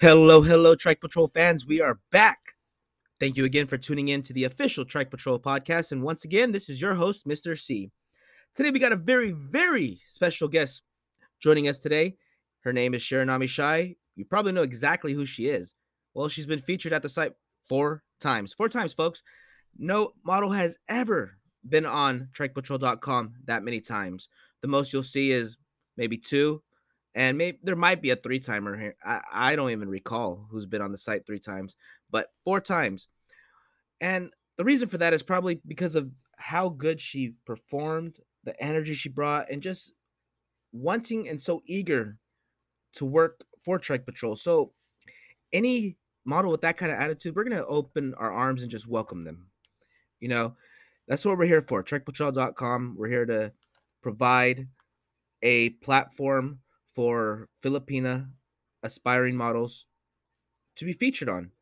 Hello, hello, Trike Patrol fans. We are back. Thank you again for tuning in to the official Trike Patrol podcast. And once again, this is your host, Mr. C. Today, we got a very, very special guest joining us today. Her name is Sharinami Shy. You probably know exactly who she is. Well, she's been featured at the site four times. Four times, folks. No model has ever been on TrikePatrol.com that many times. The most you'll see is maybe two, and maybe there might be a three timer here. I, I don't even recall who's been on the site three times, but four times. And the reason for that is probably because of how good she performed, the energy she brought, and just wanting and so eager to work for Trike Patrol. So, any model with that kind of attitude, we're going to open our arms and just welcome them. You know, that's what we're here for. TrikePatrol.com. We're here to provide a platform for Filipina aspiring models to be featured on.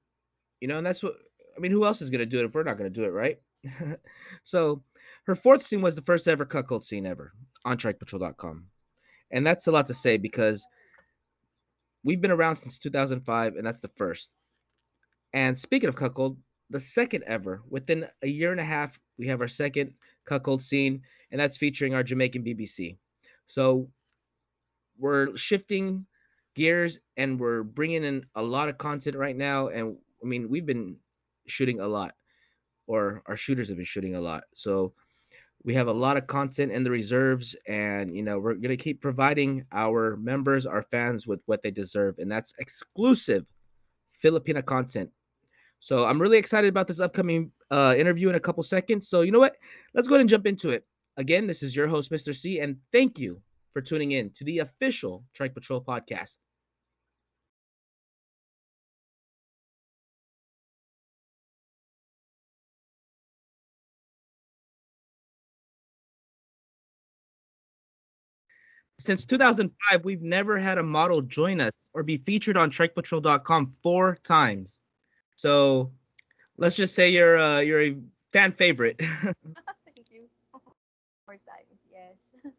You know, and that's what I mean, who else is to do it if we're not to do it, right? so, her fourth scene was the first ever cuckold scene ever on TrikePatrol.com. And that's a lot to say because we've been around since 2005, and that's the first. And speaking of cuckold, the second ever, within a year and a half, we have our second cuckold scene, and that's featuring our Jamaican BBC. So we're shifting gears and we're bringing in a lot of content right now. And I mean, we've been shooting a lot, or our shooters have been shooting a lot. So we have a lot of content in the reserves, and you know, we're gonna keep providing our members, our fans, with what they deserve, and that's exclusive Filipina content. So I'm really excited about this upcoming uh, interview in a couple seconds. So you know what? Let's go ahead and jump into it. Again, this is your host, Mr. C, and thank you for tuning in to the official Trike Patrol podcast. Since 2005, we've never had a model join us or be featured on TrikePatrol.com four times. So let's just say you're uh, you're a fan favorite. Thank you. Four times, yes.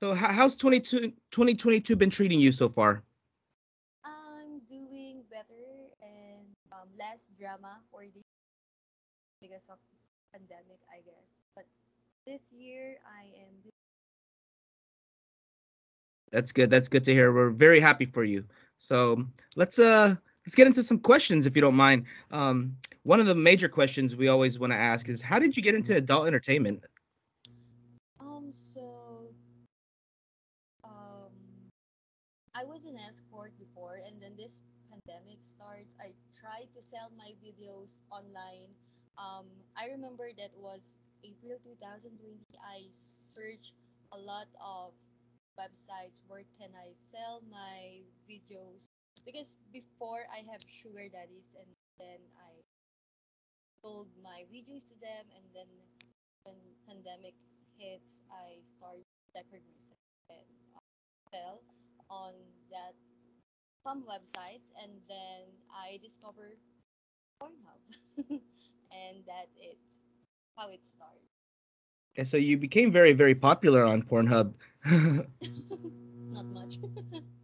So how's 22, 2022 been treating you so far? I'm doing better and um, less drama for because of pandemic, I guess. But this year, I am doing That's good. That's good to hear. We're very happy for you. So let's uh let's get into some questions if you don't mind. Um, one of the major questions we always want to ask is how did you get into adult entertainment? Um, so, um, I was an escort before, and then this pandemic starts. I tried to sell my videos online. Um, I remember that was April 2020. I searched a lot of websites where can I sell my videos because before I have sugar daddies and then I sold my videos to them and then when pandemic hits I start record myself and uh, sell on that some websites and then I discovered Pornhub and that it's how it started. And so you became very, very popular on Pornhub. Not much.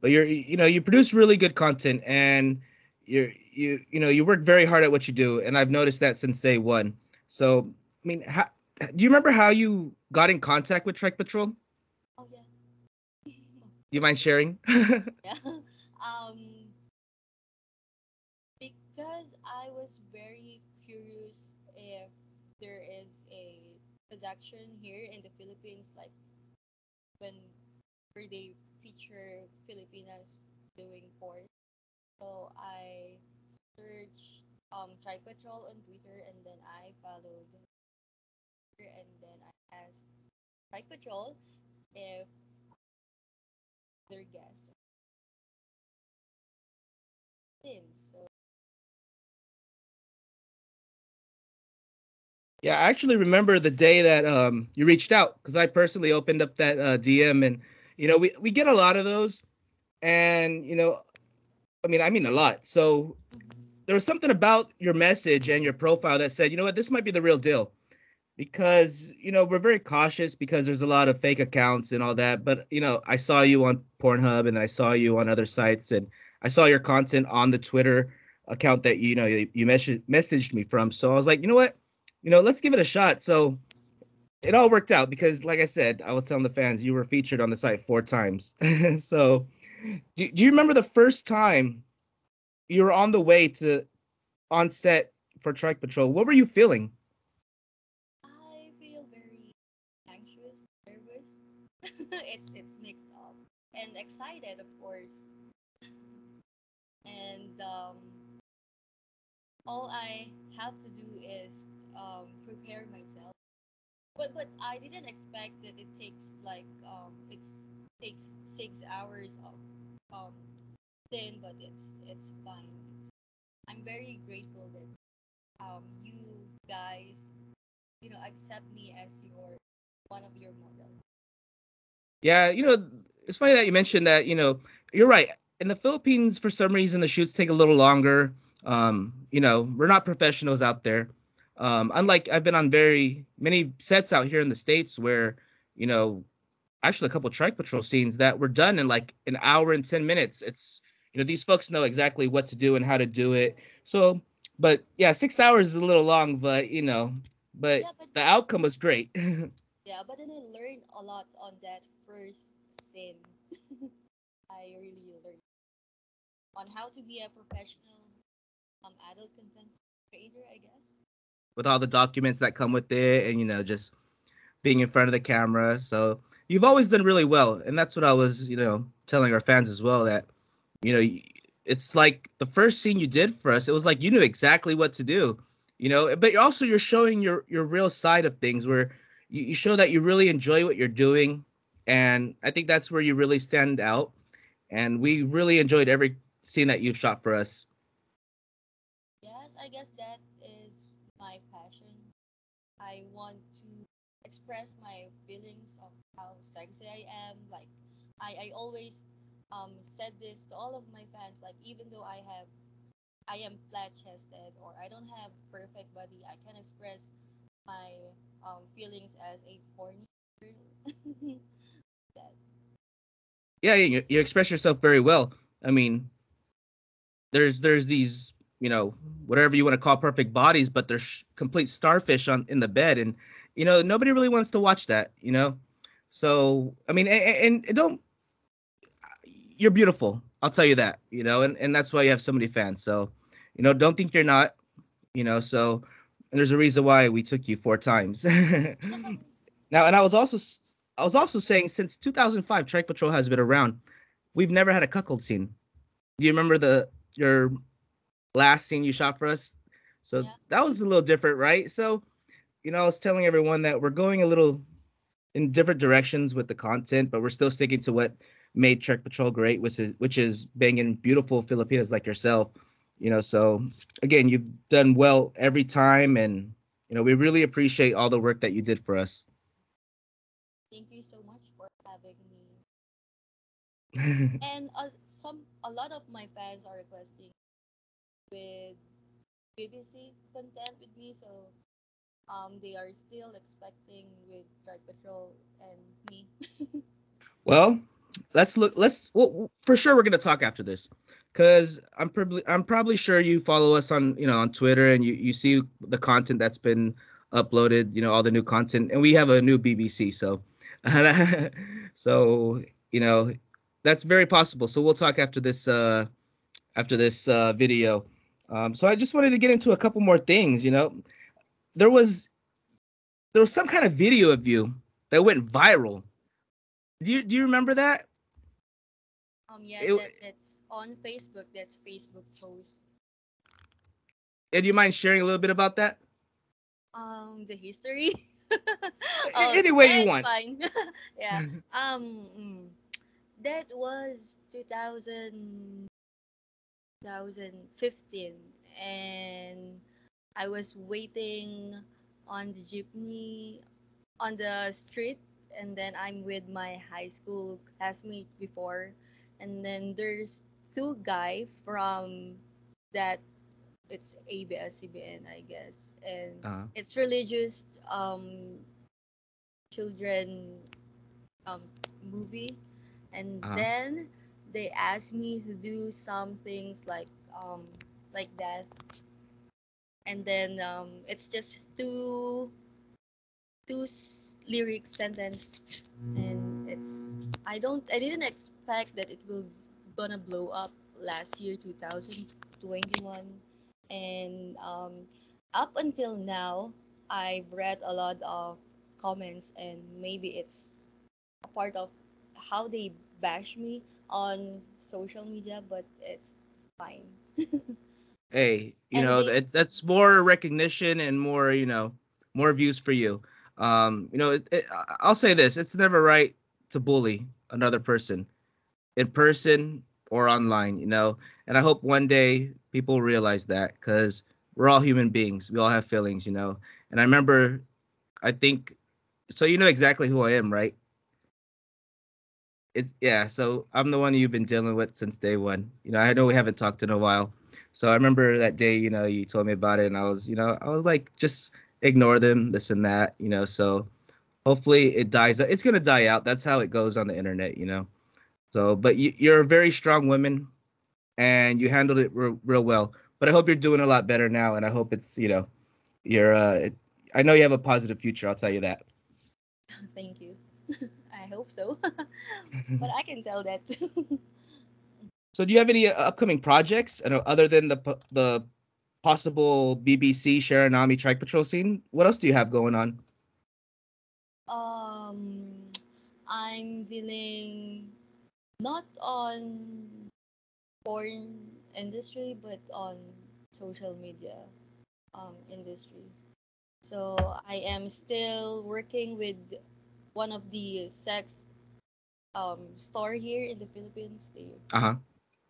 but you're you know you produce really good content and you're you you know you work very hard at what you do and i've noticed that since day one so i mean how, do you remember how you got in contact with trike patrol you mind sharing yeah. Um, because I was very curious if there is a production here in the Philippines, like when where they feature Filipinas doing porn. So I searched um Trike Patrol on Twitter and then I followed and then I asked Trike Patrol if their guests. Yeah i actually remember the day that um you reached out because i personally opened up that uh, dm and you know we, we get a lot of those and you know i mean i mean a lot. So there was something about your message and your profile that said you know what? This might be the real deal because you know we're very cautious because there's a lot of fake accounts and all that. But you know, I saw you on Pornhub and I saw you on other sites, and I saw your content on the Twitter account that you know you, you messaged messaged me from. So I was like, you know what, you know, let's give it a shot. So it all worked out because, like I said, I was telling the fans you were featured on the site four times. so, do, do you remember the first time you were on the way to on set for Trike Patrol? What were you feeling? it's it's mixed up and excited, of course. and um, all I have to do is um, prepare myself. But but I didn't expect that it takes like um, it's takes six hours of um, then, but it's it's fine. It's, I'm very grateful that um, you guys you know accept me as your one of your models. Yeah, you know, it's funny that you mentioned that. You know, you're right. In the Philippines, for some reason, the shoots take a little longer. Um, you know, we're not professionals out there. Um, unlike I've been on very many sets out here in the states where, you know, actually a couple of trike patrol scenes that were done in like an hour and 10 minutes. It's you know, these folks know exactly what to do and how to do it. So, but yeah, six hours is a little long, but you know, but, Yeah, but the outcome was great. yeah, but then I learned a lot on that first scene. I really learned on how to be a professional um adult content creator, I guess. with all the documents that come with it and you know just being in front of the camera so you've always done really well and that's what i was you know telling our fans as well that you know it's like the first scene you did for us it was like you knew exactly what to do you know but also you're showing your your real side of things where you, you show that you really enjoy what you're doing and i think that's where you really stand out and we really enjoyed every scene that you've shot for us Yes, I guess that is my passion. I want to express my feelings of how sexy I am. Like I, I always um said this to all of my fans, like even though I have I am flat chested or I don't have perfect body, I can express my um feelings as a girl. that. Yeah you, you express yourself very well. I mean there's there's these you know whatever you want to call perfect bodies but there's complete starfish on in the bed and you know nobody really wants to watch that you know? So i mean and, and don't you're beautiful i'll tell you that you know and, and that's why you have so many fans so you know don't think you're not you know so and there's a reason why we took you four times now and i was also i was also saying since 2005 trike patrol has been around we've never had a cuckold scene do you remember the your last scene you shot for us. So Yeah. that was a little different, right? So, you know, I was telling everyone that we're going a little in different directions with the content, but we're still sticking to what made Trike Patrol great, which is which is banging beautiful Filipinas like yourself. You know, so again, you've done well every time, and you know, we really appreciate all the work that you did for us. thank you so much for having me. And uh, some a lot of my fans are requesting with BBC content with me, so um they are still expecting with Trike Patrol and me. Well, let's look. Let's well, for sure we're gonna talk after this, because I'm probably I'm probably sure you follow us on you know on Twitter and you you see the content that's been uploaded. You know all the new content, and we have a new BBC. So, so you know that's very possible. So we'll talk after this uh after this uh video. Um, so I just wanted to get into a couple more things. You know, there was there was some kind of video of you that went viral. Do you do you remember that? Um yeah, It- that, that's on Facebook. That's Facebook post. And do you mind sharing a little bit about that? Um the history. any way you want. Fine. yeah. Um. mm, that was 2000, 2015 and I was waiting on the jeepney on the street and then I'm with my high school classmate before and then there's two guy from that it's ABS-CBN, I guess, and Uh-huh. it's religious um children um movie, and Uh-huh. then they asked me to do some things like um like that, and then um it's just two two s- lyric sentence, and it's I don't I didn't expect that it will gonna blow up last year 2021 and um, up until now I've read a lot of comments and maybe it's a part of how they bash me on social media but it's fine. Hey, you and know, they that that's more recognition and more, you know, more views for you. Um, you know, it, it, I'll say this, it's never right to bully another person in person or online, you know. And I hope one day people realize that because we're all human beings. We all have feelings, you know. And I remember, I think, so you know exactly who I am, right? It's yeah. So I'm the one you've been dealing with since day one. You know, I know we haven't talked in a while. So I remember that day, you know, you told me about it, and I was, you know, I was like, just ignore them, this and that, you know. So hopefully it dies. It's gonna die out. That's how it goes on the internet, you know. So, but you, you're a very strong woman, and you handled it real, real well. But I hope you're doing a lot better now, and I hope it's, you know, you're. Uh, I know you have a positive future. I'll tell you that. thank you I hope so but I can tell that So, do you have any uh, upcoming projects, know, other than the the possible BBC Sharinami Trike Patrol scene? What else do you have going on? um I'm dealing not on porn industry but on social media um, industry. So I am still working with one of the sex um, store here in the Philippines. They, Uh huh.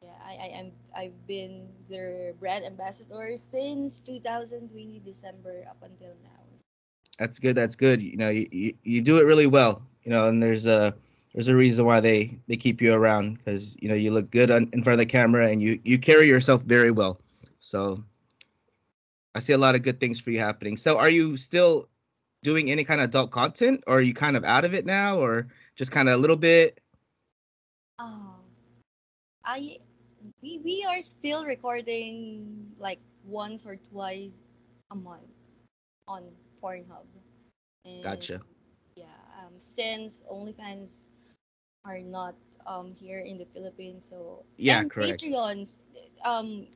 yeah, I, I am I've been their brand ambassador since 2020 December up until now. That's good. That's good. You know, you, you, you do it really well. You know, and there's a there's a reason why they they keep you around because you know you look good on, in front of the camera and you you carry yourself very well. So I see a lot of good things for you happening. So are you still doing any kind of adult content, or are you kind of out of it now, or just kind of a little bit? Oh, I we, we are still recording like once or twice a month on Pornhub. And Gotcha. yeah, um, since OnlyFans are not um here in the Philippines, so Yeah, and correct. Patreons, um,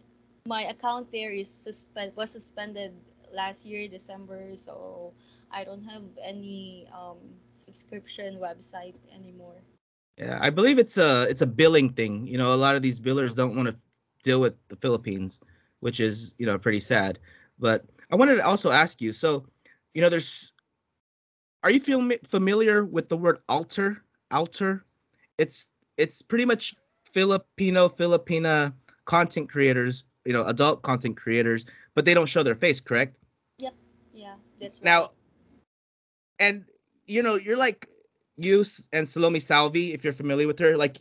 my account there is suspend was suspended last year December, so I don't have any um subscription website anymore. Yeah, I believe it's a it's a billing thing. You know, a lot of these billers don't want to deal with the Philippines, which is you know pretty sad. But I wanted to also ask you. So, you know, there's are you feel familiar with the word alter? Alter? It's it's pretty much Filipino Filipina content creators. You know, adult content creators, but they don't show their face. Correct? Yep, yeah, that's right. Now, and you know, you're like you and Salome Salvi, if you're familiar with her, like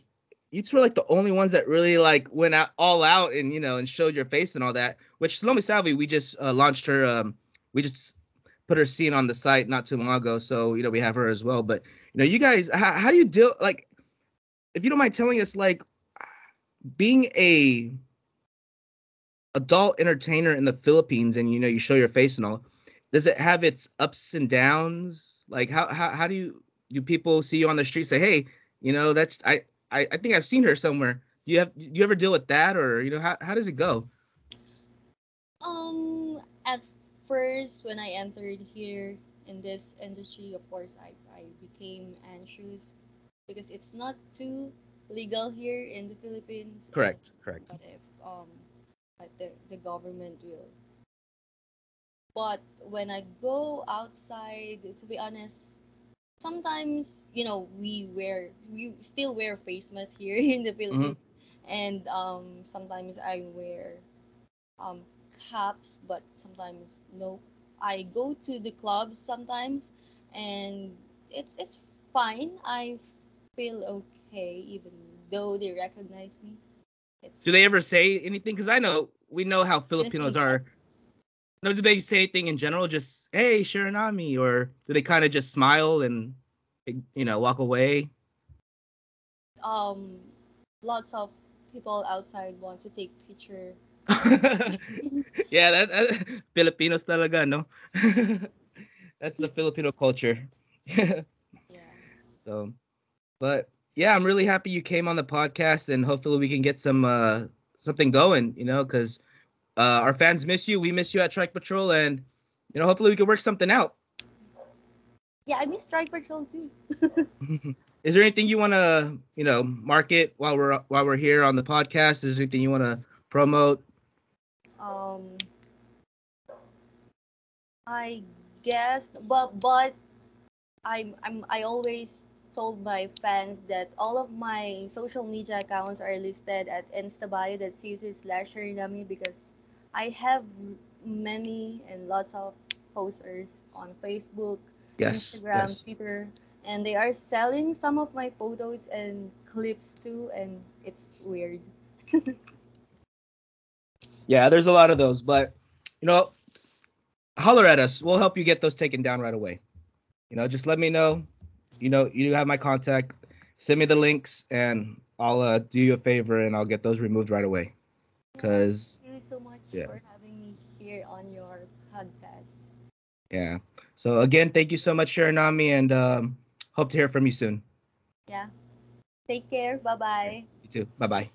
you two are like the only ones that really like went out all out and you know and showed your face and all that. Which Salome Salvi, we just uh, launched her. Um, we just put her scene on the site not too long ago, so you know we have her as well. But you know, you guys, how, how do you deal? Like, if you don't mind telling us, like, being a adult entertainer in the Philippines, and you know you show your face and all, does it have its ups and downs? Like, how how how do you do people see you on the street say, hey, you know, that's I I, I think I've seen her somewhere. Do you have do you ever deal with that, or you know, how how does it go? Um, at first, when I entered here in this industry, of course, I, I became anxious because it's not too legal here in the Philippines. Correct, correct. But if um, what the, the government will? But when I go outside, to be honest, sometimes you know we wear we still wear face masks here in the hmm Philippines, and um, sometimes I wear um, caps, but sometimes no. I go to the clubs sometimes, and it's it's fine. I feel okay, even though they recognize me. It's Do they ever say anything? Because I know we know how Filipinos are. No, do they say anything in general? Just hey, Sharinami, or do they kind of just smile and you know walk away? um lots of people outside want to take picture. yeah, that, that Filipinos talaga, no? That's the Filipino culture. Yeah. so, but yeah, I'm really happy you came on the podcast, and hopefully we can get some uh something going. You know, because uh, our fans miss you, we miss you at Trike Patrol, and you know, hopefully we can work something out. Yeah, I miss Trike Patrol too. Is there anything you want to, you know, market while we're while we're here on the podcast? Is there anything you want to promote? Um I guess but but I'm I'm I always told my fans that all of my social media accounts are listed at instabio.cc slash Sharinami because I have many and lots of posters on Facebook, Yes. Instagram, yes. Twitter, and they are selling some of my photos and clips too, and it's weird. Yeah, there's a lot of those, but you know, holler at us. We'll help you get those taken down right away. You know, just let me know. You know, you have my contact. Send me the links, and I'll uh, do you a favor, and I'll get those removed right away. Cause Thank you so much Yeah. for having me here on your podcast. yeah. So again, thank you so much, Sharinami, and um, hope to hear from you soon. Yeah. Take care. Bye bye. You too. Bye bye.